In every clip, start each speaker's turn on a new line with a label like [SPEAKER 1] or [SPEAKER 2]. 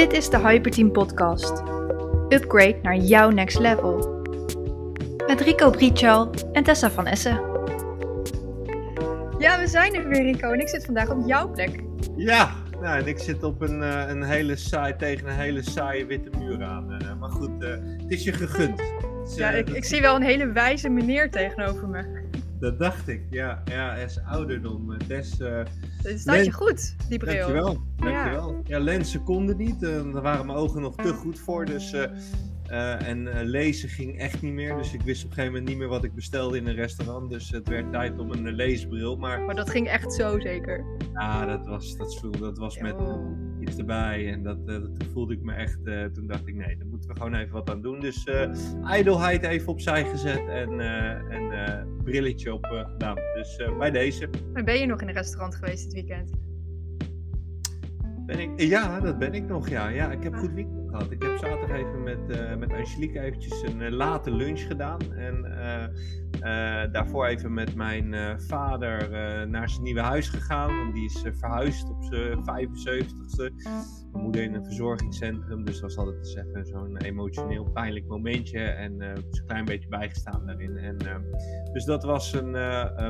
[SPEAKER 1] Dit is de Hyperteam Podcast. Upgrade naar jouw next level. Met Rico Brichal en Tessa van Essen. Ja, we zijn er weer, Rico. En ik zit vandaag op jouw plek.
[SPEAKER 2] Ja, nou, en ik zit op een, uh, een hele saai, tegen een hele saaie witte muur aan. Uh, maar goed, uh, het is je gegund. Dus,
[SPEAKER 1] ja, ik, ik zie wel een hele wijze meneer tegenover me.
[SPEAKER 2] Dat dacht ik, ja. Ja, is ouderdom. Des, uh,
[SPEAKER 1] dat staat je goed, die bril.
[SPEAKER 2] Dankjewel, dankjewel. Ja, ja lenzen konden niet. Uh, daar waren mijn ogen nog te goed voor. Dus, uh, en lezen ging echt niet meer. Dus ik wist op een gegeven moment niet meer wat ik bestelde in een restaurant. Dus het werd tijd om een leesbril. Maar,
[SPEAKER 1] maar dat ging echt zo zeker?
[SPEAKER 2] Ja, dat was, dat, dat was met iets erbij. En dat, toen voelde ik me echt... toen dacht ik, nee, daar moeten we gewoon even wat aan doen. Dus ijdelheid even opzij gezet. En, en brilletje op gedaan. Dus bij deze.
[SPEAKER 1] Maar ben je nog in een restaurant geweest dit weekend?
[SPEAKER 2] Ben ik, ja, dat ben ik nog, ja. ja ik heb goed weekend Ik heb zaterdag even met, uh, met Angelique eventjes een uh, late lunch gedaan. En uh, daarvoor even met mijn vader naar zijn nieuwe huis gegaan. Want die is verhuisd op zijn 75ste. Mijn moeder in een verzorgingscentrum. Dus dat was altijd even zo'n emotioneel pijnlijk momentje. En een klein beetje bijgestaan daarin. En, dus dat was een,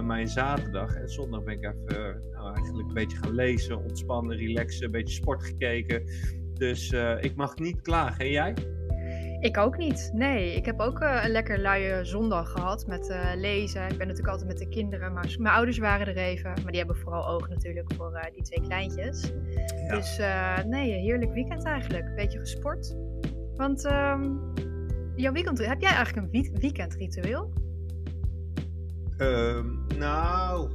[SPEAKER 2] mijn zaterdag. En zondag ben ik even nou, eigenlijk een beetje gaan lezen, ontspannen, relaxen, een beetje sport gekeken. Dus uh, ik mag niet klagen. En jij?
[SPEAKER 1] Ik ook niet. Nee, ik heb ook uh, een lekker luie zondag gehad met uh, lezen. Ik ben natuurlijk altijd met de kinderen, maar mijn ouders waren er even. Maar die hebben vooral oog natuurlijk voor die twee kleintjes. Ja. Dus nee, heerlijk weekend eigenlijk. Beetje gesport. Want um, jouw weekend, heb jij eigenlijk een weekendritueel?
[SPEAKER 2] Uh, nou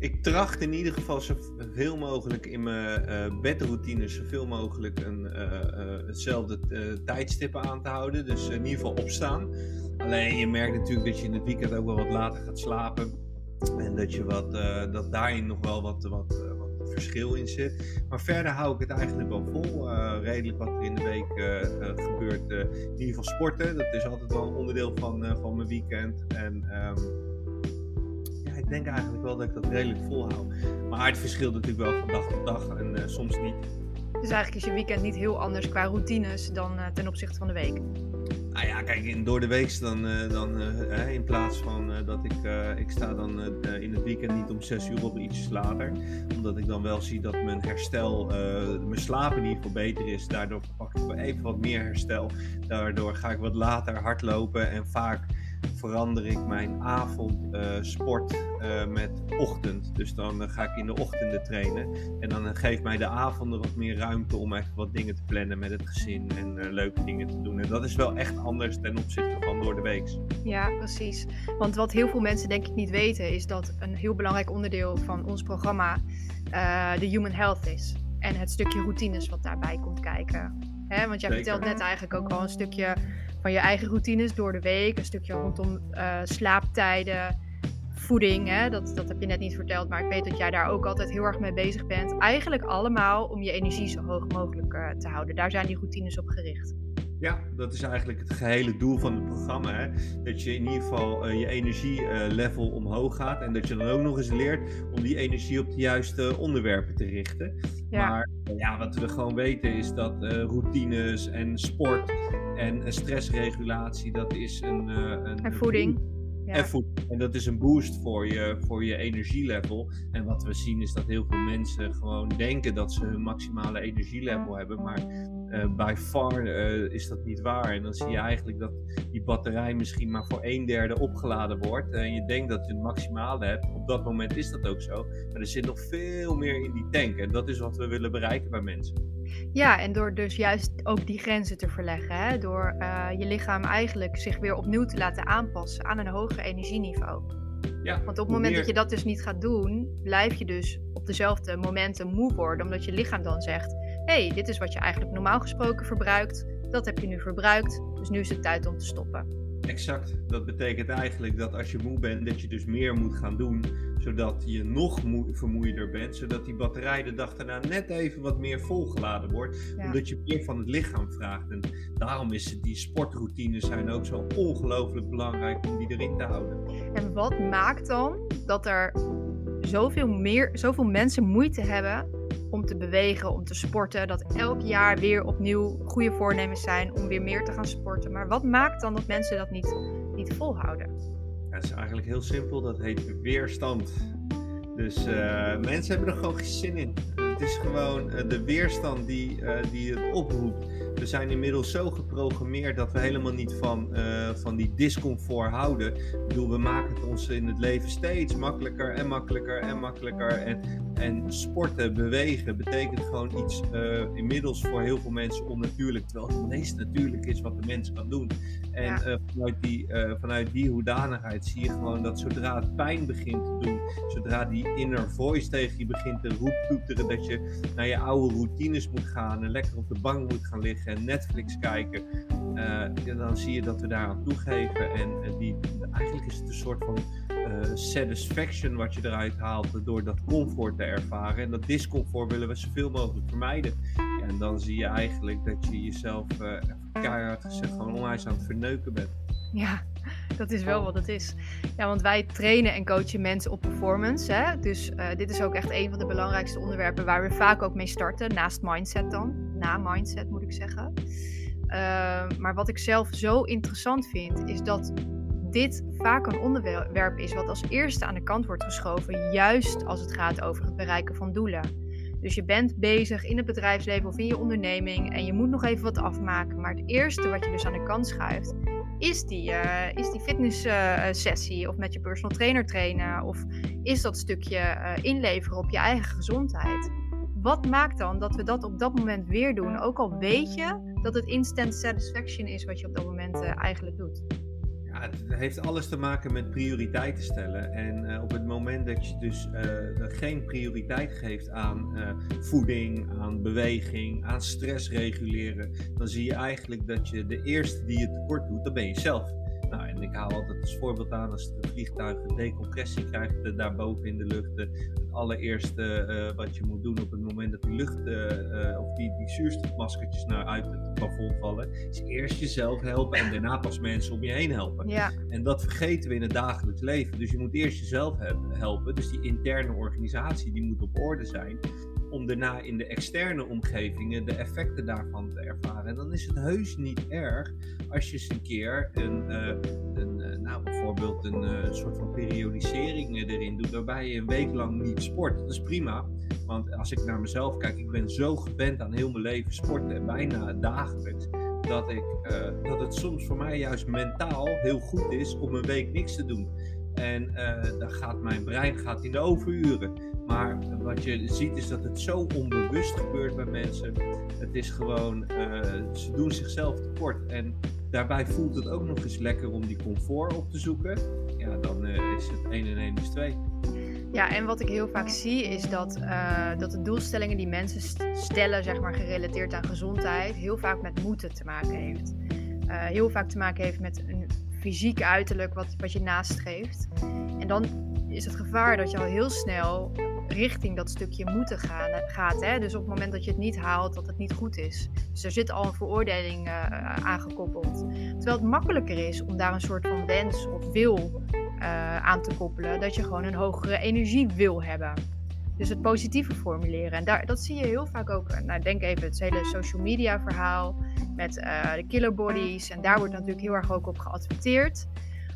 [SPEAKER 2] ik tracht in ieder geval zoveel mogelijk in mijn uh, bedroutine zoveel mogelijk een, uh, uh, hetzelfde tijdstip aan te houden. Dus in ieder geval opstaan. Alleen je merkt natuurlijk dat je in het weekend ook wel wat later gaat slapen. En dat, je wat, dat daarin nog wel wat, wat, wat verschil in zit. Maar verder hou ik het eigenlijk wel vol. redelijk wat er in de week gebeurt. in ieder geval sporten. Dat is altijd wel een onderdeel van, van mijn weekend. En... Um, denk eigenlijk wel dat ik dat redelijk volhoud. Maar het verschilt natuurlijk wel van dag tot dag en uh, soms niet.
[SPEAKER 1] Dus eigenlijk is je weekend niet heel anders qua routines dan uh, ten opzichte van de week?
[SPEAKER 2] Nou ja, kijk, in, door de week dan, uh, dan in plaats van dat ik, ik sta dan in het weekend niet om 6 uur op, ietsjes later. Omdat ik dan wel zie dat mijn herstel, mijn slaap in ieder geval beter is. Daardoor pak ik wel even wat meer herstel. Daardoor ga ik wat later hardlopen en vaak verander ik mijn avondsport uh, uh, met ochtend. Dus dan uh, ga ik in de ochtenden trainen. En dan geeft mij de avonden wat meer ruimte om even wat dingen te plannen met het gezin en leuke dingen te doen. En dat is wel echt anders ten opzichte van door de week.
[SPEAKER 1] Ja, precies. Want wat heel veel mensen denk ik niet weten, is dat een heel belangrijk onderdeel van ons programma de human health is. En het stukje routines wat daarbij komt kijken. Want jij Zeker. vertelt net eigenlijk ook al een stukje van je eigen routines door de week. Een stukje rondom uh, slaaptijden, voeding. Hè? Dat, dat heb je net niet verteld, maar ik weet dat jij daar ook altijd heel erg mee bezig bent. Eigenlijk allemaal om je energie zo hoog mogelijk uh, te houden. Daar zijn die routines op gericht.
[SPEAKER 2] Ja, dat is eigenlijk het gehele doel van het programma. Hè? Dat je in ieder geval uh, je energielevel uh, omhoog gaat. En dat je dan ook nog eens leert om die energie op de juiste onderwerpen te richten. Ja. Maar ja, wat we gewoon weten is dat uh, routines en sport en stressregulatie, dat is een... een
[SPEAKER 1] en voeding.
[SPEAKER 2] Ja. En, voeding. en dat is een boost voor je, voor je energielevel. En wat we zien is dat heel veel mensen gewoon denken dat ze hun maximale energielevel hebben. Maar by far uh, is dat niet waar. En dan zie je eigenlijk dat die batterij misschien maar voor een derde opgeladen wordt. En je denkt dat je het maximale hebt. Op dat moment is dat ook zo. Maar er zit nog veel meer in die tank. En dat is wat we willen bereiken bij mensen.
[SPEAKER 1] Ja, en door dus juist ook die grenzen te verleggen. Hè? Door uh, je lichaam eigenlijk zich weer opnieuw te laten aanpassen aan een hoger energieniveau. Ja, Want op het moment meer... dat je dat dus niet gaat doen, blijf je dus op dezelfde momenten moe worden. Omdat je lichaam dan zegt hey, dit is wat je eigenlijk normaal gesproken verbruikt. Dat heb je nu verbruikt, dus nu is het tijd om te stoppen.
[SPEAKER 2] Exact. Dat betekent eigenlijk dat als je moe bent, dat je dus meer moet gaan doen, zodat je nog vermoeider bent, zodat die batterij de dag daarna net even wat meer volgeladen wordt, ja. omdat je meer van het lichaam vraagt. En daarom is het, die sportroutines zijn ook zo ongelooflijk belangrijk om die erin te houden.
[SPEAKER 1] En wat maakt dan dat er zoveel, meer, zoveel mensen moeite hebben om te bewegen, om te sporten. Dat elk jaar weer opnieuw goede voornemens zijn om weer meer te gaan sporten. Maar wat maakt dan dat mensen dat niet, niet volhouden?
[SPEAKER 2] Het is eigenlijk heel simpel, dat heet weerstand. Dus uh, mensen hebben er gewoon geen zin in. Het is gewoon uh, de weerstand die, uh, die het oproept. We zijn inmiddels zo geprogrammeerd dat we helemaal niet van, van die discomfort houden. Ik bedoel, we maken het ons in het leven steeds makkelijker en makkelijker en makkelijker. En, en sporten, bewegen, betekent gewoon iets inmiddels voor heel veel mensen onnatuurlijk. Terwijl het meest natuurlijk is wat de mens kan doen. En ja. vanuit, die, vanuit die hoedanigheid zie je gewoon dat zodra het pijn begint te doen, zodra die inner voice tegen je begint te roeptoeteren dat je naar je oude routines moet gaan en lekker op de bank moet gaan liggen en Netflix kijken, uh, dan zie je dat we daaraan toegeven. En uh, die, eigenlijk is het een soort van uh, satisfaction wat je eruit haalt door dat comfort te ervaren. En dat discomfort willen we zoveel mogelijk vermijden. En dan zie je eigenlijk dat je jezelf keihard gezegd gewoon onwijs aan het verneuken bent.
[SPEAKER 1] Ja, dat is wel wat het is. Ja, want wij trainen en coachen mensen op performance. Hè? Dus uh, dit is ook echt een van de belangrijkste onderwerpen waar we vaak ook mee starten. Naast mindset dan. Na mindset moet ik zeggen. Uh, maar wat ik zelf zo interessant vind, is dat dit vaak een onderwerp is wat als eerste aan de kant wordt geschoven. Juist als het gaat over het bereiken van doelen. Dus je bent bezig in het bedrijfsleven of in je onderneming en je moet nog even wat afmaken. Maar het eerste wat je dus aan de kant schuift, is die, uh, is die fitness sessie of met je personal trainer trainen of is dat stukje uh, inleveren op je eigen gezondheid. Wat maakt dan dat we dat op dat moment weer doen, ook al weet je dat het instant satisfaction is wat je op dat moment eigenlijk doet?
[SPEAKER 2] Het heeft alles te maken met prioriteiten stellen. En uh, op het moment dat je dus uh, geen prioriteit geeft aan uh, voeding, aan beweging, aan stress reguleren, dan zie je eigenlijk dat je de eerste die je tekort doet, dat ben je zelf. Nou, en ik haal altijd als voorbeeld aan als de vliegtuig decompressie krijgt daarboven in de lucht. het allereerste uh, wat je moet doen op het moment dat die lucht uh, of die, die zuurstofmaskertjes naar uit het plafond vallen, is eerst jezelf helpen en daarna pas mensen om je heen helpen.
[SPEAKER 1] Ja.
[SPEAKER 2] En dat vergeten we in het dagelijks leven. Dus je moet eerst jezelf helpen. Dus die interne organisatie die moet op orde zijn om daarna in de externe omgevingen de effecten daarvan te ervaren. En dan is het heus niet erg als je eens een keer een, uh, een uh, nou bijvoorbeeld een uh, soort van periodisering erin doet, waarbij je een week lang niet sport. Dat is prima, want als ik naar mezelf kijk, ik ben zo gewend aan heel mijn leven sporten en bijna dagelijks. Dat, ik, dat het soms voor mij juist mentaal heel goed is om een week niks te doen. En dan gaat mijn brein gaat in de overuren. Maar wat je ziet is dat het zo onbewust gebeurt bij mensen. Het is gewoon, uh, ze doen zichzelf tekort. En daarbij voelt het ook nog eens lekker om die comfort op te zoeken. Ja, dan uh, is het 1 en 1 is 2.
[SPEAKER 1] Ja, en wat ik heel vaak zie is dat, uh, dat de doelstellingen die mensen stellen, zeg maar gerelateerd aan gezondheid, heel vaak met moeten te maken heeft. heel vaak te maken heeft met een fysiek uiterlijk wat, wat je nastreeft. En dan is het gevaar dat je al heel snel richting dat stukje moeten gaan, gaat. Hè? Dus op het moment dat je het niet haalt, dat het niet goed is. Dus er zit al een veroordeling uh, aangekoppeld. Terwijl het makkelijker is om daar een soort van wens of wil uh, aan te koppelen. Dat je gewoon een hogere energie wil hebben. Dus het positieve formuleren. En daar, dat zie je heel vaak ook. Nou, denk even het hele social media verhaal met de killer bodies. En daar wordt natuurlijk heel erg ook op geadverteerd.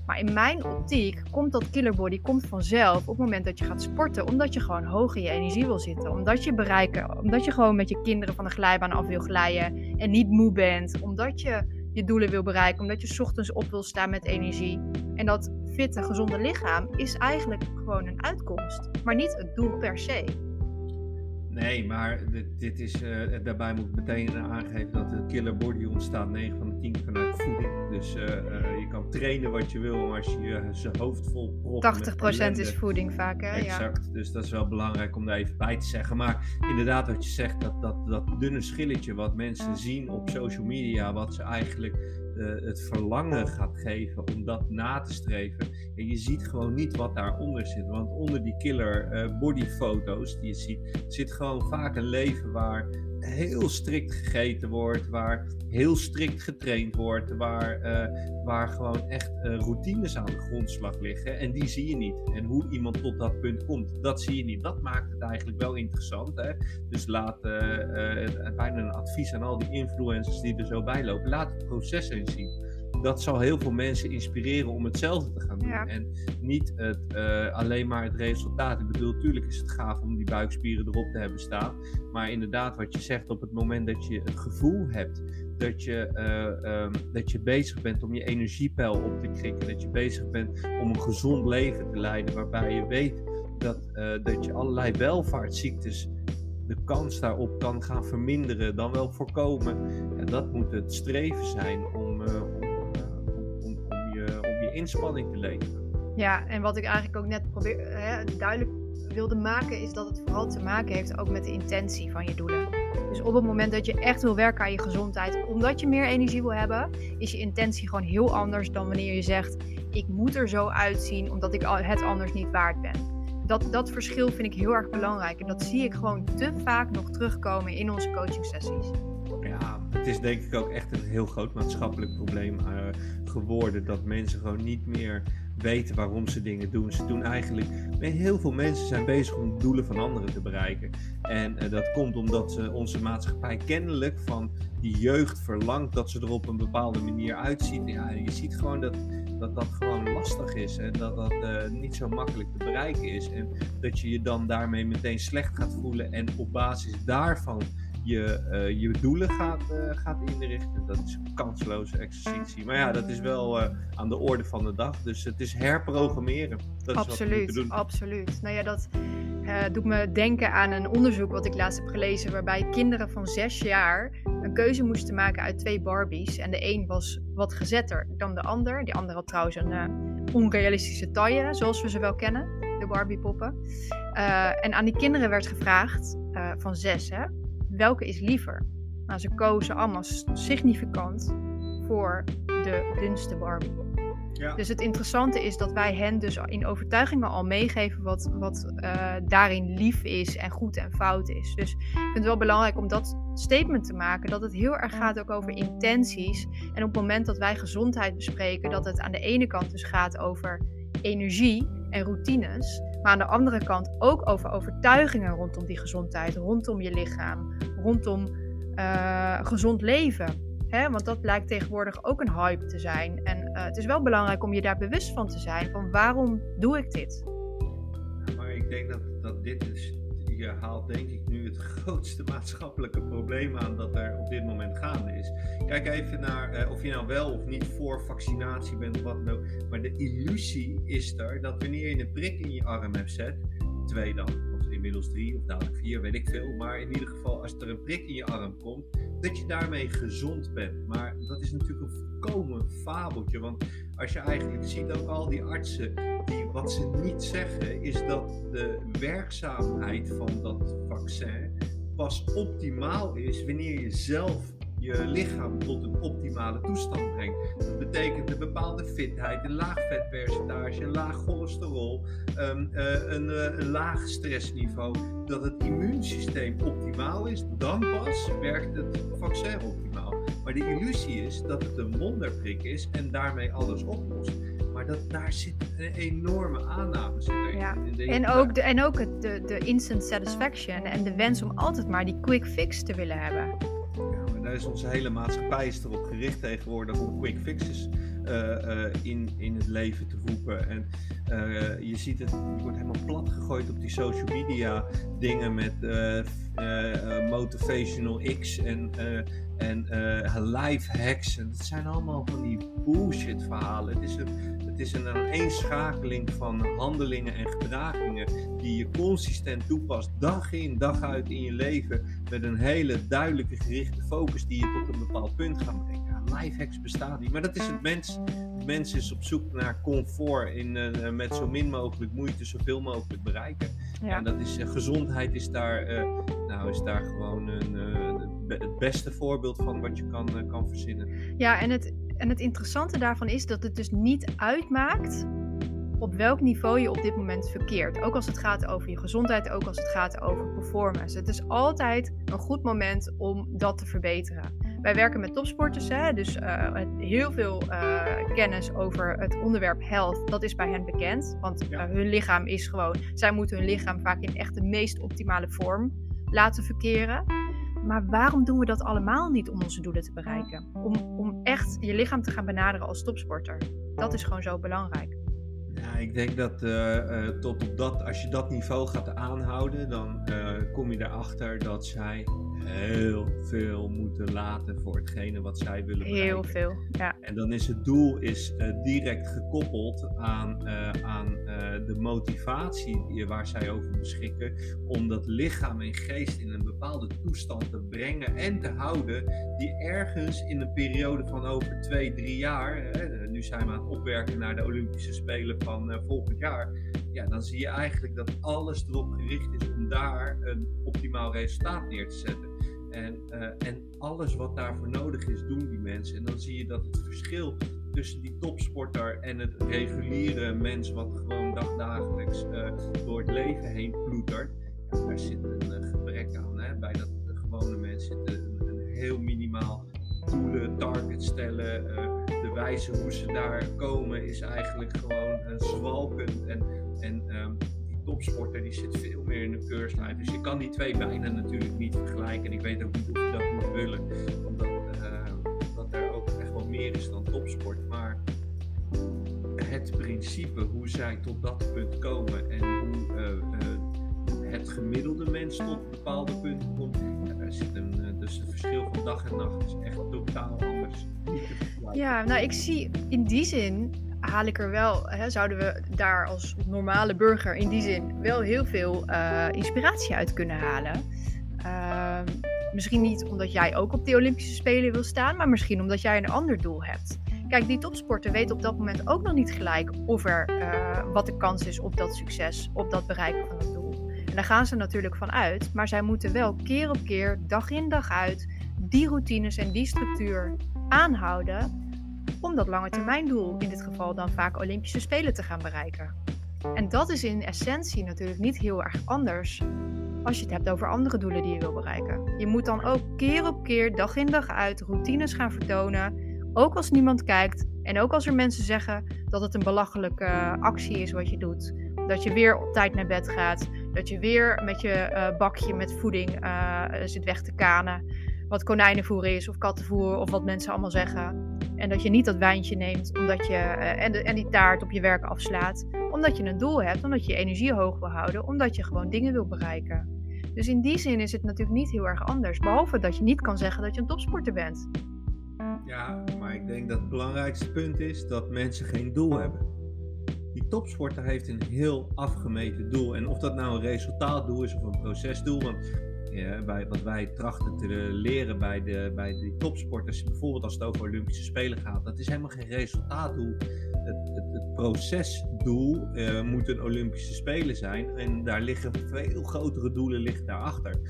[SPEAKER 1] Maar in mijn optiek komt dat killerbody komt vanzelf op het moment dat je gaat sporten. Omdat je gewoon hoog in je energie wil zitten. Omdat je bereiken, omdat je gewoon met je kinderen van de glijbaan af wil glijden. En niet moe bent. Omdat je je doelen wil bereiken. Omdat je ochtends op wil staan met energie. En dat fitte, gezonde lichaam is eigenlijk gewoon een uitkomst. Maar niet het doel per se.
[SPEAKER 2] Nee, maar dit, dit is, uh, daarbij moet ik meteen aangeven dat de killer body ontstaat 9 van de 10 vanuit voeding. Dus uh, uh, je kan trainen wat je wil, maar als je je hoofd vol
[SPEAKER 1] propt 80% is voeding vaak, hè?
[SPEAKER 2] Exact,
[SPEAKER 1] ja.
[SPEAKER 2] dus dat is wel belangrijk om daar even bij te zeggen. Maar inderdaad wat je zegt, dat, dat, dat dunne schilletje wat mensen zien op social media, wat ze eigenlijk uh, het verlangen gaat geven om dat na te streven. En je ziet gewoon niet wat daaronder zit. Want onder die killer uh, bodyfoto's die je ziet, zit gewoon vaak een leven waar heel strikt gegeten wordt, waar heel strikt getraind wordt, waar, uh, waar gewoon echt uh, routines aan de grondslag liggen. En die zie je niet. En hoe iemand tot dat punt komt, dat zie je niet. Dat maakt het eigenlijk wel interessant. Hè? Dus laat uh, bijna een advies aan al die influencers die er zo bij lopen. Laat het proces eens zien dat zal heel veel mensen inspireren om hetzelfde te gaan doen. En niet het, uh, alleen maar het resultaat. Ik bedoel, natuurlijk is het gaaf om die buikspieren erop te hebben staan. Maar inderdaad, wat je zegt, op het moment dat je het gevoel hebt dat je, uh, um, dat je bezig bent om je energiepeil op te krikken. Dat je bezig bent om een gezond leven te leiden. Waarbij je weet dat, uh, dat je allerlei welvaartsziektes de kans daarop kan gaan verminderen, dan wel voorkomen. En dat moet het streven zijn om, uh, inspanning te leveren.
[SPEAKER 1] Ja, en wat ik eigenlijk ook net probeer, hè, duidelijk wilde maken, is dat het vooral te maken heeft ook met de intentie van je doelen. Dus op het moment dat je echt wil werken aan je gezondheid, omdat je meer energie wil hebben, is je intentie gewoon heel anders dan wanneer je zegt: Ik moet er zo uitzien omdat ik het anders niet waard ben. Dat, dat verschil vind ik heel erg belangrijk en dat zie ik gewoon te vaak nog terugkomen in onze coaching sessies
[SPEAKER 2] het is denk ik ook echt een heel groot maatschappelijk probleem uh, geworden. Dat mensen gewoon niet meer weten waarom ze dingen doen. Ze doen eigenlijk. Heel veel mensen zijn bezig om doelen van anderen te bereiken. En uh, dat komt omdat ze onze maatschappij kennelijk van die jeugd verlangt dat ze er op een bepaalde manier uitzien. Ja, je ziet gewoon dat dat, dat gewoon lastig is en dat dat uh, niet zo makkelijk te bereiken is. En dat je je dan daarmee meteen slecht gaat voelen en op basis daarvan je, uh, je doelen gaat, uh, gaat inrichten. Dat is een kansloze exercitie. Maar ja, dat is wel uh, aan de orde van de dag. Dus het is herprogrammeren. Dat
[SPEAKER 1] absoluut,
[SPEAKER 2] is wat
[SPEAKER 1] absoluut. Nou ja, dat doet me denken aan een onderzoek wat ik laatst heb gelezen. Waarbij kinderen van zes jaar een keuze moesten maken uit twee Barbies. En de een was wat gezetter dan de ander. Die andere had trouwens een onrealistische taille, zoals we ze wel kennen. De Barbie-poppen. en aan die kinderen werd gevraagd, van zes hè welke is liever? Nou, ze kozen allemaal significant voor de dunste Barbie. Ja. Dus het interessante is dat wij hen dus in overtuigingen al meegeven wat, wat uh, daarin lief is en goed en fout is. Dus ik vind het wel belangrijk om dat statement te maken, dat het heel erg gaat ook over intenties. En op het moment dat wij gezondheid bespreken, dat het aan de ene kant dus gaat over energie en routines. Maar aan de andere kant ook over overtuigingen rondom die gezondheid, rondom je lichaam, rondom uh, gezond leven. Want dat blijkt tegenwoordig ook een hype te zijn. En uh, het is wel belangrijk om je daar bewust van te zijn: van waarom doe ik dit?
[SPEAKER 2] Maar ik denk dat, dat dit is je haalt denk ik nu het grootste maatschappelijke probleem aan dat er op dit moment gaande is. Kijk even naar uh, of je nou wel of niet voor vaccinatie bent of wat dan ook. Maar de illusie is er dat wanneer je een prik in je arm hebt zet, twee dan, of inmiddels drie of dadelijk vier, weet ik veel. Maar in ieder geval, als er een prik in je arm komt, dat je daarmee gezond bent. Maar dat is natuurlijk een volkomen fabeltje. Want als je eigenlijk ziet ook al die artsen, die, wat ze niet zeggen, is dat de werkzaamheid van dat vaccin pas optimaal is wanneer je zelf je lichaam tot een optimale toestand brengt. Dat betekent een bepaalde fitheid, een laag vetpercentage, een laag cholesterol, um, uh, een, uh, een laag stressniveau. Dat het immuunsysteem optimaal is, dan pas werkt het vaccin optimaal. Maar de illusie is dat het een wonderprik is en daarmee alles oplost. Maar dat, daar zit een enorme aanname in.
[SPEAKER 1] Ja. en ook, de, en ook het, de, de instant satisfaction en de wens om altijd maar die quick fix te willen hebben
[SPEAKER 2] daar is onze hele maatschappij is erop gericht tegenwoordig om quick fixes in, in het leven te roepen. En uh, je ziet het, je wordt helemaal plat gegooid op die social media dingen met motivational X en, en life hacks. En dat zijn allemaal van die bullshit verhalen. Het is een het is een aaneenschakeling van handelingen en gedragingen die je consistent toepast, dag in, dag uit in je leven, met een hele duidelijke gerichte focus die je tot een bepaald punt gaat brengen. Lifehacks bestaan niet, maar dat is het mens. De mens is op zoek naar comfort in, uh, met zo min mogelijk moeite zoveel mogelijk bereiken. Ja. En dat is, uh, gezondheid is daar, uh, nou, is daar gewoon een, het beste voorbeeld van wat je kan, kan verzinnen.
[SPEAKER 1] Ja, en het, en het interessante daarvan is dat het dus niet uitmaakt op welk niveau je op dit moment verkeert. Ook als het gaat over je gezondheid, ook als het gaat over performance. Het is altijd een goed moment om dat te verbeteren. Wij werken met topsporters, hè, dus uh, heel veel uh, kennis over het onderwerp health, dat is bij hen bekend. Want uh, hun lichaam is gewoon, zij moeten hun lichaam vaak in echt de meest optimale vorm laten verkeren. Maar waarom doen we dat allemaal niet om onze doelen te bereiken? Om, om echt je lichaam te gaan benaderen als topsporter. Dat is gewoon zo belangrijk.
[SPEAKER 2] Ja, ik denk dat uh, uh, tot op dat, als je dat niveau gaat aanhouden, dan uh, kom je erachter dat zij heel veel moeten laten voor hetgene wat zij willen bereiken.
[SPEAKER 1] Heel veel, ja.
[SPEAKER 2] En dan is het doel is, direct gekoppeld aan, aan de motivatie waar zij over beschikken, om dat lichaam en geest in een bepaalde toestand te brengen en te houden, die ergens in een periode van over twee, drie jaar, hè, zijn we aan het opwerken naar de Olympische Spelen van uh, volgend jaar, ja, dan zie je eigenlijk dat alles erop gericht is om daar een optimaal resultaat neer te zetten. En, uh, en alles wat daarvoor nodig is, doen die mensen. En dan zie je dat het verschil tussen die topsporter en het reguliere mens, wat gewoon dagdagelijks uh, door het leven heen ploetert, daar zit een gebrek aan. Hè? Bij dat gewone mens zit een, een heel minimaal doelen, targets stellen. Wijze hoe ze daar komen is eigenlijk gewoon uh, zwalkend. En, en um, die topsporter die zit veel meer in de keurslijn. Dus je kan die twee bijna natuurlijk niet vergelijken. En ik weet ook niet of je dat moet willen. Omdat uh, dat er ook echt wel meer is dan topsport. Maar het principe hoe zij tot dat punt komen en hoe het gemiddelde mens tot bepaalde punten komt, daar zit een, dus het verschil dag en nacht is echt totaal anders.
[SPEAKER 1] Ja, nou ik zie in die zin haal ik er wel, hè, zouden we daar als normale burger in die zin wel heel veel uh, inspiratie uit kunnen halen. Uh, misschien niet omdat jij ook op de Olympische Spelen wil staan, maar misschien omdat jij een ander doel hebt. Kijk, die topsporter weet op dat moment ook nog niet gelijk of er, uh, wat de kans is op dat succes, op dat bereiken van het doel. En daar gaan ze natuurlijk van uit, maar zij moeten wel keer op keer, dag in dag uit, die routines en die structuur aanhouden om dat lange termijn doel, in dit geval dan vaak Olympische Spelen, te gaan bereiken. En dat is in essentie natuurlijk niet heel erg anders als je het hebt over andere doelen die je wil bereiken. Je moet dan ook keer op keer, dag in dag uit, routines gaan vertonen, ook als niemand kijkt en ook als er mensen zeggen dat het een belachelijke actie is wat je doet. Dat je weer op tijd naar bed gaat, dat je weer met je uh, bakje met voeding uh, zit weg te kanen. Wat konijnenvoer is of kattenvoer of wat mensen allemaal zeggen. En dat je niet dat wijntje neemt omdat je, uh, en, en die taart op je werk afslaat. Omdat je een doel hebt, omdat je je energie hoog wil houden, omdat je gewoon dingen wil bereiken. Dus in die zin is het natuurlijk niet heel erg anders. Behalve dat je niet kan zeggen dat je een topsporter bent.
[SPEAKER 2] Ja, maar ik denk dat het belangrijkste punt is dat mensen geen doel hebben die topsporter heeft een heel afgemeten doel. En of dat nou een resultaatdoel is of een procesdoel. Ja, bij, wat wij trachten te leren bij de, bij de topsporters, bijvoorbeeld als het over Olympische Spelen gaat, dat is helemaal geen resultaatdoel. Het, het, procesdoel uh, moet een Olympische Spelen zijn. En daar liggen veel grotere doelen liggen daarachter.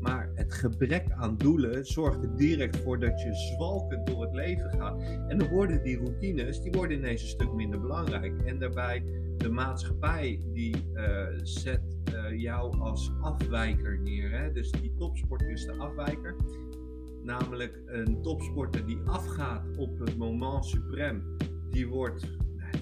[SPEAKER 2] Maar het gebrek aan doelen zorgt er direct voor dat je zwalkend door het leven gaat. En dan worden die routines, die worden ineens een stuk minder belangrijk. En daarbij de maatschappij die uh, zet uh, jou als afwijker neer. Hè? Dus die topsporter is de afwijker. Namelijk een topsporter die afgaat op het moment suprem. Die wordt,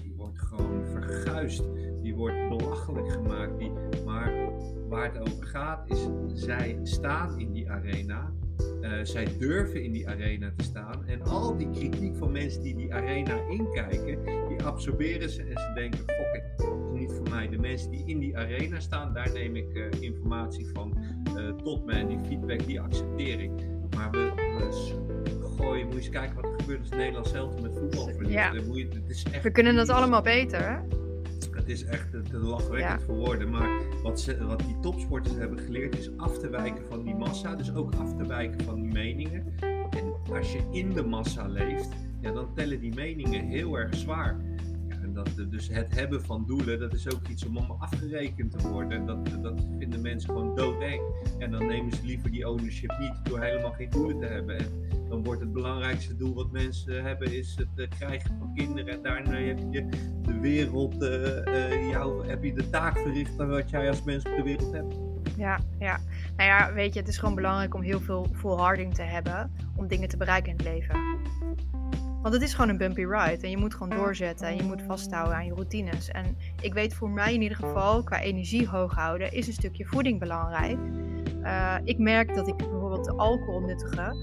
[SPEAKER 2] die wordt gewoon verguisd. Die wordt belachelijk gemaakt. Die, maar waar het over gaat is, zij staan in die arena. Uh, zij durven in die arena te staan. En al die kritiek van mensen die die arena inkijken, die absorberen ze en ze denken: fuck it, dat is niet voor mij. De mensen die in die arena staan, daar neem ik uh, informatie van uh, tot me en die feedback, die accepteer ik. Maar we, we gooien, moet je eens kijken wat er gebeurt als Nederland zelf met voetbal verliest.
[SPEAKER 1] Ja.
[SPEAKER 2] Je, het is echt
[SPEAKER 1] we kunnen dat allemaal beter, hè?
[SPEAKER 2] Is echt te lachwekkend ja. voor woorden. Maar wat, ze, wat die topsporters hebben geleerd is af te wijken van die massa. Dus ook af te wijken van die meningen. En als je in de massa leeft, ja, dan tellen die meningen heel erg zwaar. Ja, en dat, dus het hebben van doelen, dat is ook iets om om afgerekend te worden. Dat, dat vinden mensen gewoon doodeng. En dan nemen ze liever die ownership niet door helemaal geen doelen te hebben. En dan wordt het belangrijkste doel wat mensen hebben, is het krijgen van kinderen. En daarna heb je wereld, jou, heb je de taak verricht wat jij als mens op de wereld hebt.
[SPEAKER 1] Ja, ja. Nou ja, weet je, het is gewoon belangrijk om heel veel volharding te hebben om dingen te bereiken in het leven. Want het is gewoon een bumpy ride en je moet gewoon doorzetten en je moet vasthouden aan je routines. En ik weet voor mij in ieder geval, qua energie hoog houden, is een stukje voeding belangrijk. Uh, ik merk dat ik bijvoorbeeld de alcohol nuttige,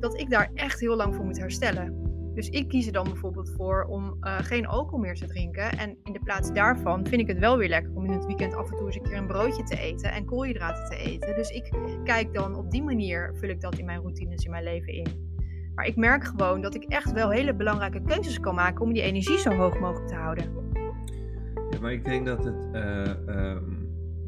[SPEAKER 1] dat ik daar echt heel lang voor moet herstellen. Dus ik kies er dan bijvoorbeeld voor om uh, geen alcohol meer te drinken. En in de plaats daarvan vind ik het wel weer lekker om in het weekend af en toe eens een keer een broodje te eten en koolhydraten te eten. Dus ik kijk dan op die manier, vul ik dat in mijn routines in mijn leven in. Maar ik merk gewoon dat ik echt wel hele belangrijke keuzes kan maken om die energie zo hoog mogelijk te houden.
[SPEAKER 2] Ja, maar ik denk dat het, uh, um,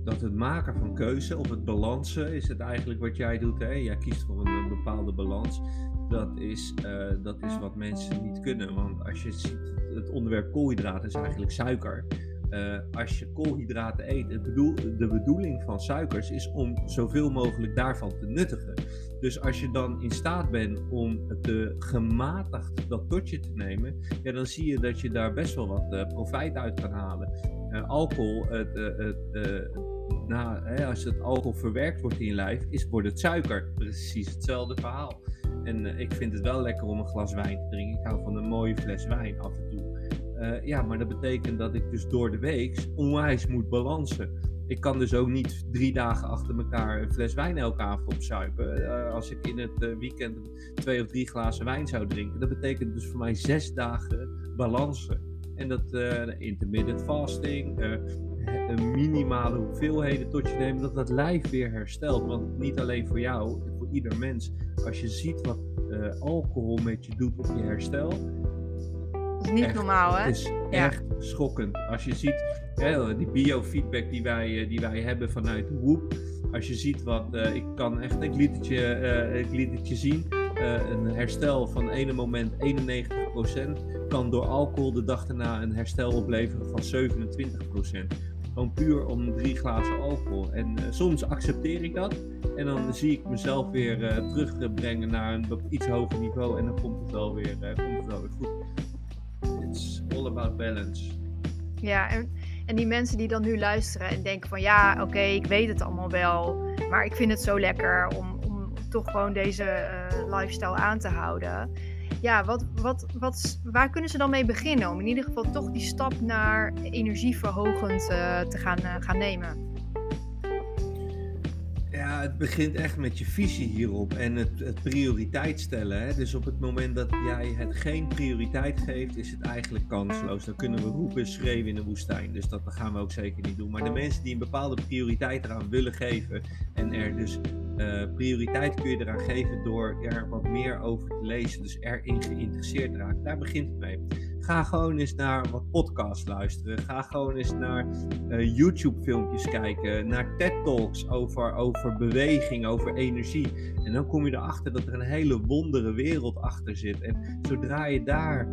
[SPEAKER 2] dat het maken van keuze of het balansen is het eigenlijk wat jij doet. Hè? Jij kiest voor een bepaalde balans dat is, uh, dat is wat mensen niet kunnen. Want als je ziet, het onderwerp koolhydraten is eigenlijk suiker. Uh, als je koolhydraten eet, bedoel, de bedoeling van suikers is om zoveel mogelijk daarvan te nuttigen. Dus als je dan in staat bent om te gematigd dat tot je te nemen, ja, dan zie je dat je daar best wel wat uh, profijt uit kan halen. Uh, alcohol, het, hè, als het alcohol verwerkt wordt in je lijf, is, wordt het suiker. Precies hetzelfde verhaal. En ik vind het wel lekker om een glas wijn te drinken. Ik hou van een mooie fles wijn af en toe. Uh, ja, maar dat betekent dat ik dus door de week onwijs moet balansen. Ik kan dus ook niet drie dagen achter elkaar een fles wijn elke avond opzuipen. Uh, als ik in het weekend twee of drie glazen wijn zou drinken, dat betekent dus voor mij zes dagen balansen. En dat intermittent fasting, minimale hoeveelheden tot je nemen, dat dat lijf weer herstelt. Want niet alleen voor jou, ieder mens. Als je ziet wat alcohol met je doet op je herstel,
[SPEAKER 1] is niet normaal, hè?
[SPEAKER 2] Het is echt schokkend. Als je ziet hè, die biofeedback die wij, eh, die wij hebben vanuit de Whoop. Als je ziet wat, uh, ik kan echt, ik liet het je, uh, ik liet het je zien. Een herstel van ene moment 91% kan door alcohol de dag daarna een herstel opleveren van 27%. Gewoon puur om drie glazen alcohol. En soms accepteer ik dat. En dan zie ik mezelf weer terugbrengen naar een iets hoger niveau. En dan komt het wel weer, komt het wel weer goed all about balance.
[SPEAKER 1] Ja, en, en die mensen die dan nu luisteren en denken van ja, oké, ik weet het allemaal wel, maar ik vind het zo lekker om, om toch gewoon deze lifestyle aan te houden. Ja, wat, wat, wat, waar kunnen ze dan mee beginnen om in ieder geval toch die stap naar energieverhogend uh, te gaan, uh, gaan nemen?
[SPEAKER 2] Ja, het begint echt met je visie hierop en het, het prioriteit stellen. Hè? Dus op het moment dat jij het geen prioriteit geeft, is het eigenlijk kansloos. Dan kunnen we roepen, schreeuwen in de woestijn. Dus dat gaan we ook zeker niet doen. Maar de mensen die een bepaalde prioriteit eraan willen geven en er dus uh, prioriteit kun je eraan geven door er wat meer over te lezen. Dus erin geïnteresseerd raken. Daar begint het mee. Ga gewoon eens naar wat podcasts luisteren. Ga gewoon eens naar uh, YouTube-filmpjes kijken. Naar TED-talks over, over beweging, over energie. En dan kom je erachter dat er een hele wondere wereld achter zit. En zodra je daar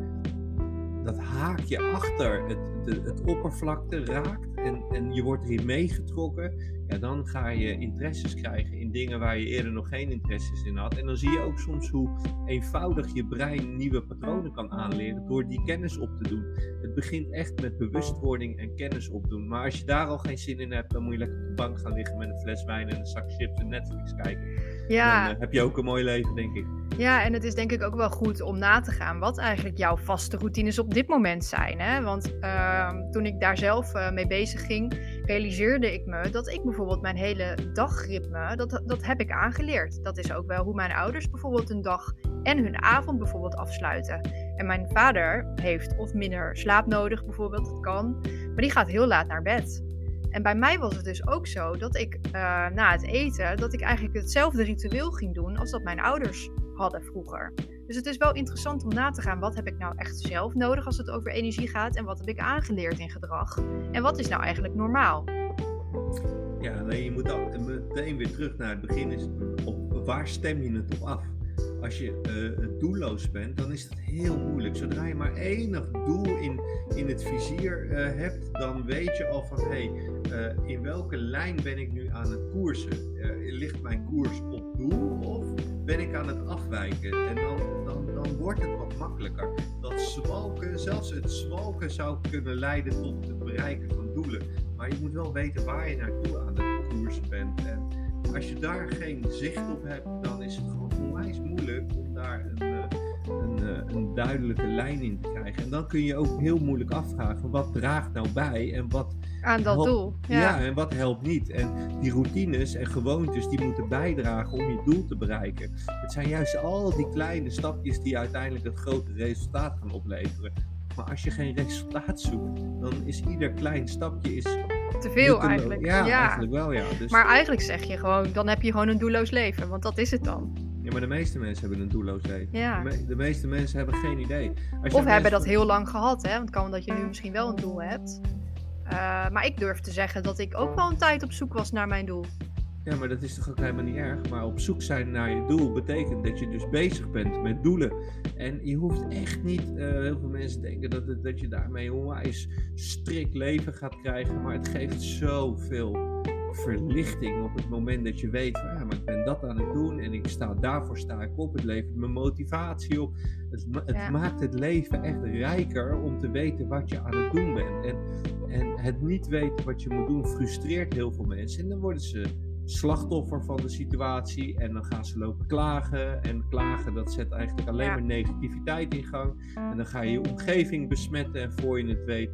[SPEAKER 2] dat haakje achter het, de, het oppervlakte raakt en, en je wordt erin meegetrokken, ja, dan ga je interesses krijgen in dingen waar je eerder nog geen interesses in had. En dan zie je ook soms hoe eenvoudig je brein nieuwe patronen kan aanleren door die kennis op te doen. Het begint echt met bewustwording en kennis opdoen. Maar als je daar al geen zin in hebt, dan moet je lekker op de bank gaan liggen met een fles wijn en een zak chips en Netflix kijken. Ja. Dan uh, heb je ook een mooi leven, denk ik.
[SPEAKER 1] Ja, en het is denk ik ook wel goed om na te gaan wat eigenlijk jouw vaste routines op dit moment zijn. Hè? Want uh, toen ik daar zelf uh, mee bezig ging, realiseerde ik me dat ik bijvoorbeeld mijn hele dagritme, dat, dat heb ik aangeleerd. Dat is ook wel hoe mijn ouders bijvoorbeeld een dag en hun avond bijvoorbeeld afsluiten. En mijn vader heeft of minder slaap nodig bijvoorbeeld, dat kan, maar die gaat heel laat naar bed. En bij mij was het dus ook zo dat ik uh, na het eten, dat ik eigenlijk hetzelfde ritueel ging doen als dat mijn ouders vroeger. Dus het is wel interessant om na te gaan, wat heb ik nou echt zelf nodig als het over energie gaat en wat heb ik aangeleerd in gedrag? En wat is nou eigenlijk normaal?
[SPEAKER 2] Ja, nee, je moet al meteen weer terug naar het begin. Is op, waar stem je het op af? als je uh, doelloos bent, dan is het heel moeilijk. Zodra je maar enig doel in, in het vizier uh, hebt, dan weet je al van hé, hey, uh, in welke lijn ben ik nu aan het koersen? ligt mijn koers op doel of ben ik aan het afwijken? En dan, dan, dan wordt het wat makkelijker. Dat zwalken, zelfs het zwalken zou kunnen leiden tot het bereiken van doelen. Maar je moet wel weten waar je naartoe aan het koersen bent. En als je daar geen zicht op hebt, dan is het gewoon onwijs moeilijk een, duidelijke lijn in te krijgen. En dan kun je ook heel moeilijk afvragen wat draagt nou bij en wat.
[SPEAKER 1] Aan dat doel.
[SPEAKER 2] Ja. ja. en wat helpt niet. En die routines en gewoontes die moeten bijdragen om je doel te bereiken. Het zijn juist al die kleine stapjes die uiteindelijk het grote resultaat gaan opleveren. Maar als je geen resultaat zoekt, dan is ieder klein stapje is
[SPEAKER 1] te veel eigenlijk.
[SPEAKER 2] Ja, eigenlijk wel, ja.
[SPEAKER 1] Dus... Maar eigenlijk zeg je gewoon, dan heb je gewoon een doelloos leven, want dat is het dan.
[SPEAKER 2] Ja, maar de meeste mensen hebben een doelloos leven. Ja. De, de meeste mensen hebben geen idee.
[SPEAKER 1] Als of hebben dat heel lang gehad, hè? Want het kan dat je nu misschien wel een doel hebt. Uh, maar ik durf te zeggen dat ik ook wel een tijd op zoek was naar mijn doel.
[SPEAKER 2] Ja, maar dat is toch ook helemaal niet erg. Maar op zoek zijn naar je doel betekent dat je dus bezig bent met doelen. En je hoeft echt niet, uh, heel veel mensen denken dat, het, dat je daarmee een onwijs strikt leven gaat krijgen. Maar het geeft zoveel verlichting op het moment dat je weet, van, ja, maar ik ben dat aan het doen en ik sta, daarvoor sta ik op. Het levert me motivatie op. Het, het maakt het leven echt rijker om te weten wat je aan het doen bent. En, en het niet weten wat je moet doen frustreert heel veel mensen. En dan worden ze slachtoffer van de situatie en dan gaan ze lopen klagen. En klagen, dat zet eigenlijk alleen maar negativiteit in gang. En dan ga je je omgeving besmetten en voor je het weet,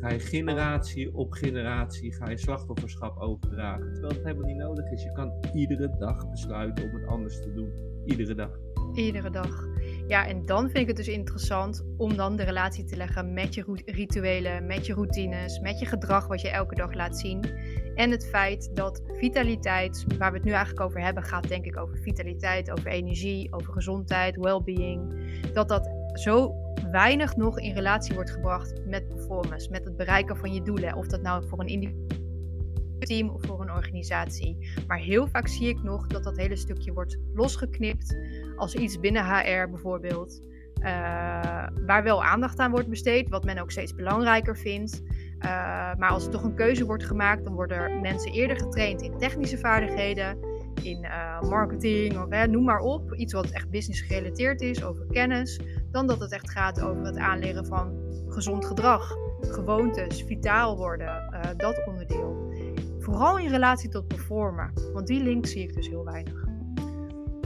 [SPEAKER 2] ga je generatie op generatie, ga je slachtofferschap overdragen. Terwijl het helemaal niet nodig is. Je kan iedere dag besluiten om het anders te doen. Iedere dag.
[SPEAKER 1] Iedere dag. Ja, en dan vind ik het dus interessant om dan de relatie te leggen met je rituelen, met je routines, met je gedrag wat je elke dag laat zien. En het feit dat vitaliteit, waar we het nu eigenlijk over hebben, gaat denk ik over vitaliteit, over energie, over gezondheid, well-being. Dat dat zo weinig nog in relatie wordt gebracht met performance, met het bereiken van je doelen. Of dat nou voor een individu team of voor een organisatie. Maar heel vaak zie ik nog dat dat hele stukje wordt losgeknipt als iets binnen HR bijvoorbeeld. Uh, waar wel aandacht aan wordt besteed, wat men ook steeds belangrijker vindt. Uh, maar als er toch een keuze wordt gemaakt, dan worden mensen eerder getraind in technische vaardigheden, in uh, marketing of noem maar op. Iets wat echt business gerelateerd is, over kennis, dan dat het echt gaat over het aanleren van gezond gedrag, gewoontes, vitaal worden, dat onderdeel. Vooral in relatie tot performen, want die link zie ik dus heel weinig.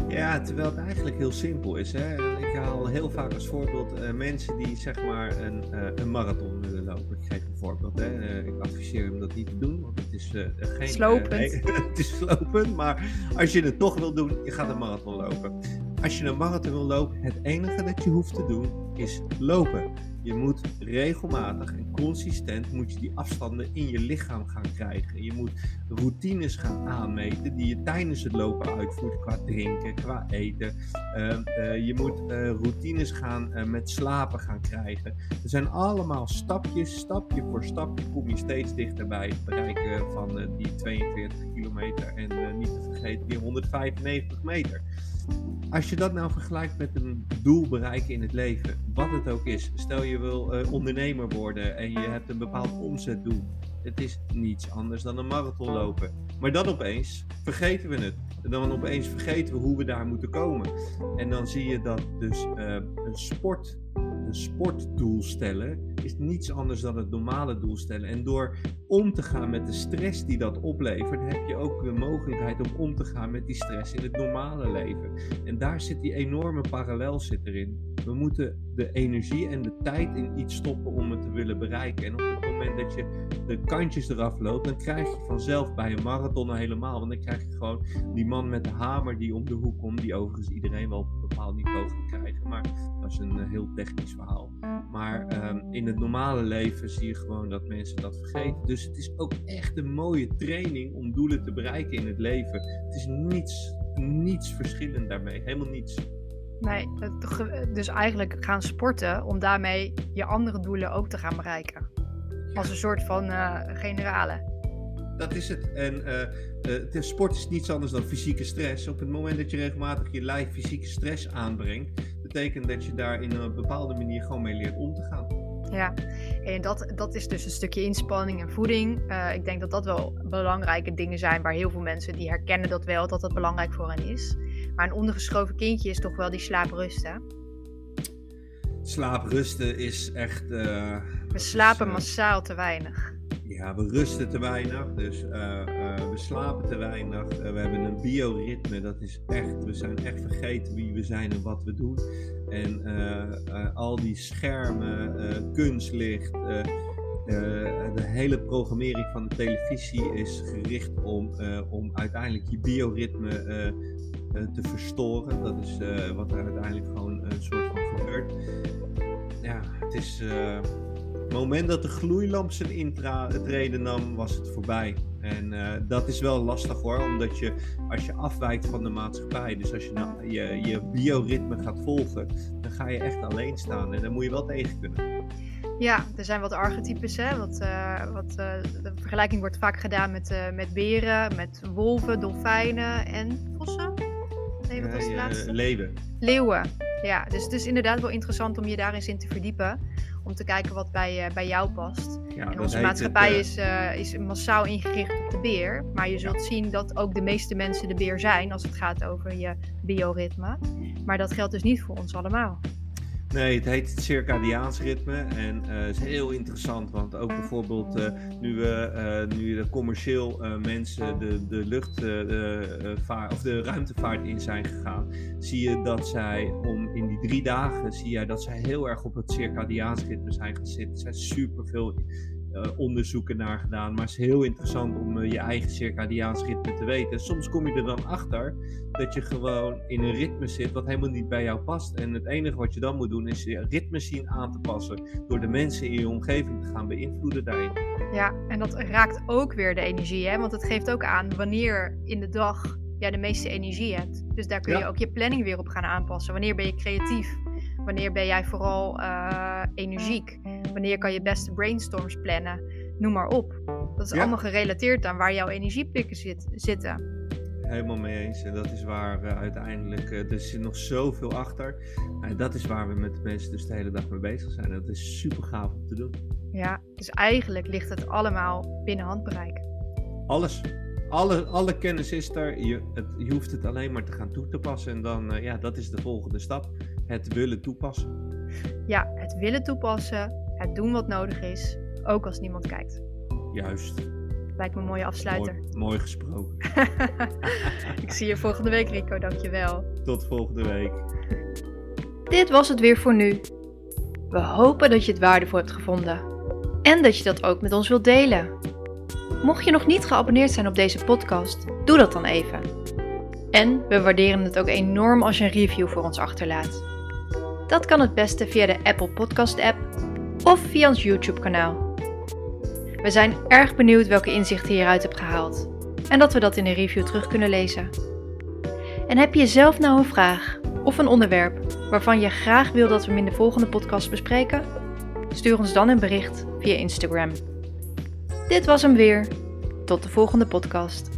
[SPEAKER 2] Ja, terwijl het eigenlijk heel simpel is. Hè? Ik haal heel vaak als voorbeeld uh, mensen die zeg maar een, uh, een marathon willen lopen. Ik geef een voorbeeld. Hè? Uh, ik adviseer hem dat niet te doen, want het is geen...
[SPEAKER 1] Slopend.
[SPEAKER 2] het is slopend, maar als je het toch wil doen, je gaat een marathon lopen. Als je een marathon wil lopen, het enige dat je hoeft te doen is lopen. Je moet regelmatig en consistent moet je die afstanden in je lichaam gaan krijgen. Je moet routines gaan aanmeten die je tijdens het lopen uitvoert qua drinken, qua eten. Ehm, eh, je moet uh, routines gaan uh, met slapen gaan krijgen. Er zijn allemaal stapjes, stapje voor stapje kom je steeds dichter bij het bereiken van die 42 kilometer en niet te vergeten die 195 meter. Als je dat nou vergelijkt met een doel bereiken in het leven, wat het ook is. Stel je wil uh, ondernemer worden en je hebt een bepaald omzetdoel. Het is niets anders dan een marathon lopen. Maar dan opeens vergeten we het. Dan opeens vergeten we hoe we daar moeten komen. En dan zie je dat dus uh, een sport een sportdoel stellen is niets anders dan het normale doel stellen. En door om te gaan met de stress die dat oplevert, heb je ook de mogelijkheid om om te gaan met die stress in het normale leven. En daar zit die enorme parallel zit erin. We moeten de energie en de tijd in iets stoppen om het te willen bereiken. En op het moment dat je de kantjes eraf loopt, dan krijg je vanzelf bij een marathon helemaal. Want dan krijg je gewoon die man met de hamer die om de hoek komt, die overigens iedereen wel op een bepaald niveau gaat krijgen. Maar dat is een eh, heel technisch verhaal. Maar ehm, in het normale leven zie je gewoon dat mensen dat vergeten. Dus het is ook echt een mooie training om doelen te bereiken in het leven. Het is niets, niets verschillend daarmee. Helemaal niets.
[SPEAKER 1] Nee, dus eigenlijk gaan sporten om daarmee je andere doelen ook te gaan bereiken. Als een soort van uh, generale.
[SPEAKER 2] dat is het. En uh, sport is niets anders dan fysieke stress. Op het moment dat je regelmatig je lijf fysieke stress aanbrengt, betekent dat je daar in een bepaalde manier gewoon mee leert om te gaan.
[SPEAKER 1] Ja, en dat, dat is dus een stukje inspanning en voeding. Uh, ik denk dat dat wel belangrijke dingen zijn waar heel veel mensen die herkennen dat wel, dat dat belangrijk voor hen is. Maar een ondergeschoven kindje is toch wel die slaaprusten.
[SPEAKER 2] Slaaprusten is echt. Uh,
[SPEAKER 1] we slapen massaal te weinig.
[SPEAKER 2] Ja, we rusten te weinig, dus uh, uh, we slapen te weinig. Uh, we hebben een bioritme, dat is echt, we zijn echt vergeten wie we zijn en wat we doen. En al die schermen, kunstlicht, de hele programmering van de televisie is gericht om, om uiteindelijk je bioritme te verstoren. Dat is wat er uiteindelijk gewoon een soort van gebeurt. Ja, het is moment dat de gloeilamp zijn intreden nam, was het voorbij. En uh, dat is wel lastig hoor, omdat je als je afwijkt van de maatschappij, dus als je nou je, je bioritme gaat volgen, dan ga je echt alleen staan en dan moet je wel tegen kunnen.
[SPEAKER 1] Ja, er zijn wat archetypes. Hè? Wat, uh, wat, uh, de vergelijking wordt vaak gedaan met, met beren, met wolven, dolfijnen en vossen.
[SPEAKER 2] Nee, wat was de laatste? leeuwen.
[SPEAKER 1] Leeuwen, ja. Dus het is inderdaad wel interessant om je daar eens in te verdiepen om te kijken wat bij, uh, bij jou past. en onze maatschappij eh, is, uh, is massaal ingericht op de beer. Maar je zult zien dat ook de meeste mensen de beer zijn als het gaat over je bioritme. Maar dat geldt dus niet voor ons allemaal.
[SPEAKER 2] Nee, het heet het circadiaans ritme en uh, is heel interessant, want ook bijvoorbeeld uh, nu, uh, nu de commercieel mensen de, de luchtvaart of de ruimtevaart in zijn gegaan, zie je dat zij om in die drie dagen zie je dat zij heel erg op het circadiaans ritme zijn gaan zitten. Er zijn superveel onderzoeken naar gedaan. Maar het is heel interessant om uh, je eigen circadiaans ritme te weten. Soms kom je er dan achter dat je gewoon in een ritme zit wat helemaal niet bij jou past. En het enige wat je dan moet doen is je ritme zien aan te passen. Door de mensen in je omgeving te gaan beïnvloeden daarin.
[SPEAKER 1] Ja, en dat raakt ook weer de energie. Hè? Want het geeft ook aan wanneer in de dag jij de meeste energie hebt. Dus daar kun je ook je planning weer op gaan aanpassen. Wanneer ben je creatief? Wanneer ben jij vooral uh, energiek? Wanneer kan je beste brainstorms plannen? Noem maar op. Dat is allemaal gerelateerd aan waar jouw energiepikken zit, zitten.
[SPEAKER 2] Helemaal mee eens. En dat is waar we uiteindelijk. Uh, er zit nog zoveel achter. En dat is waar we met de mensen dus de hele dag mee bezig zijn. En dat is super gaaf om te doen.
[SPEAKER 1] Ja, dus eigenlijk ligt het allemaal binnen handbereik.
[SPEAKER 2] Alles. Alle, alle kennis is er. Je, het, je hoeft het alleen maar te gaan toe te passen. En dan, uh, ja, dat is de volgende stap. Het willen toepassen.
[SPEAKER 1] Ja, het willen toepassen, het doen wat nodig is, ook als niemand kijkt.
[SPEAKER 2] Juist.
[SPEAKER 1] Lijkt me een mooie afsluiter.
[SPEAKER 2] Mooi, mooi gesproken.
[SPEAKER 1] Ik zie je volgende week, Rico. Dankjewel.
[SPEAKER 2] Tot volgende week.
[SPEAKER 1] Dit was het weer voor nu. We hopen dat je het waardevol hebt gevonden. En dat je dat ook met ons wilt delen. Mocht je nog niet geabonneerd zijn op deze podcast, doe dat dan even. En we waarderen het ook enorm als je een review voor ons achterlaat. Dat kan het beste via de Apple Podcast app of via ons YouTube kanaal. We zijn erg benieuwd welke inzichten je hieruit hebt gehaald en dat we dat in de review terug kunnen lezen. En heb je zelf nou een vraag of een onderwerp waarvan je graag wil dat we hem in de volgende podcast bespreken? Stuur ons dan een bericht via Instagram. Dit was hem weer. Tot de volgende podcast.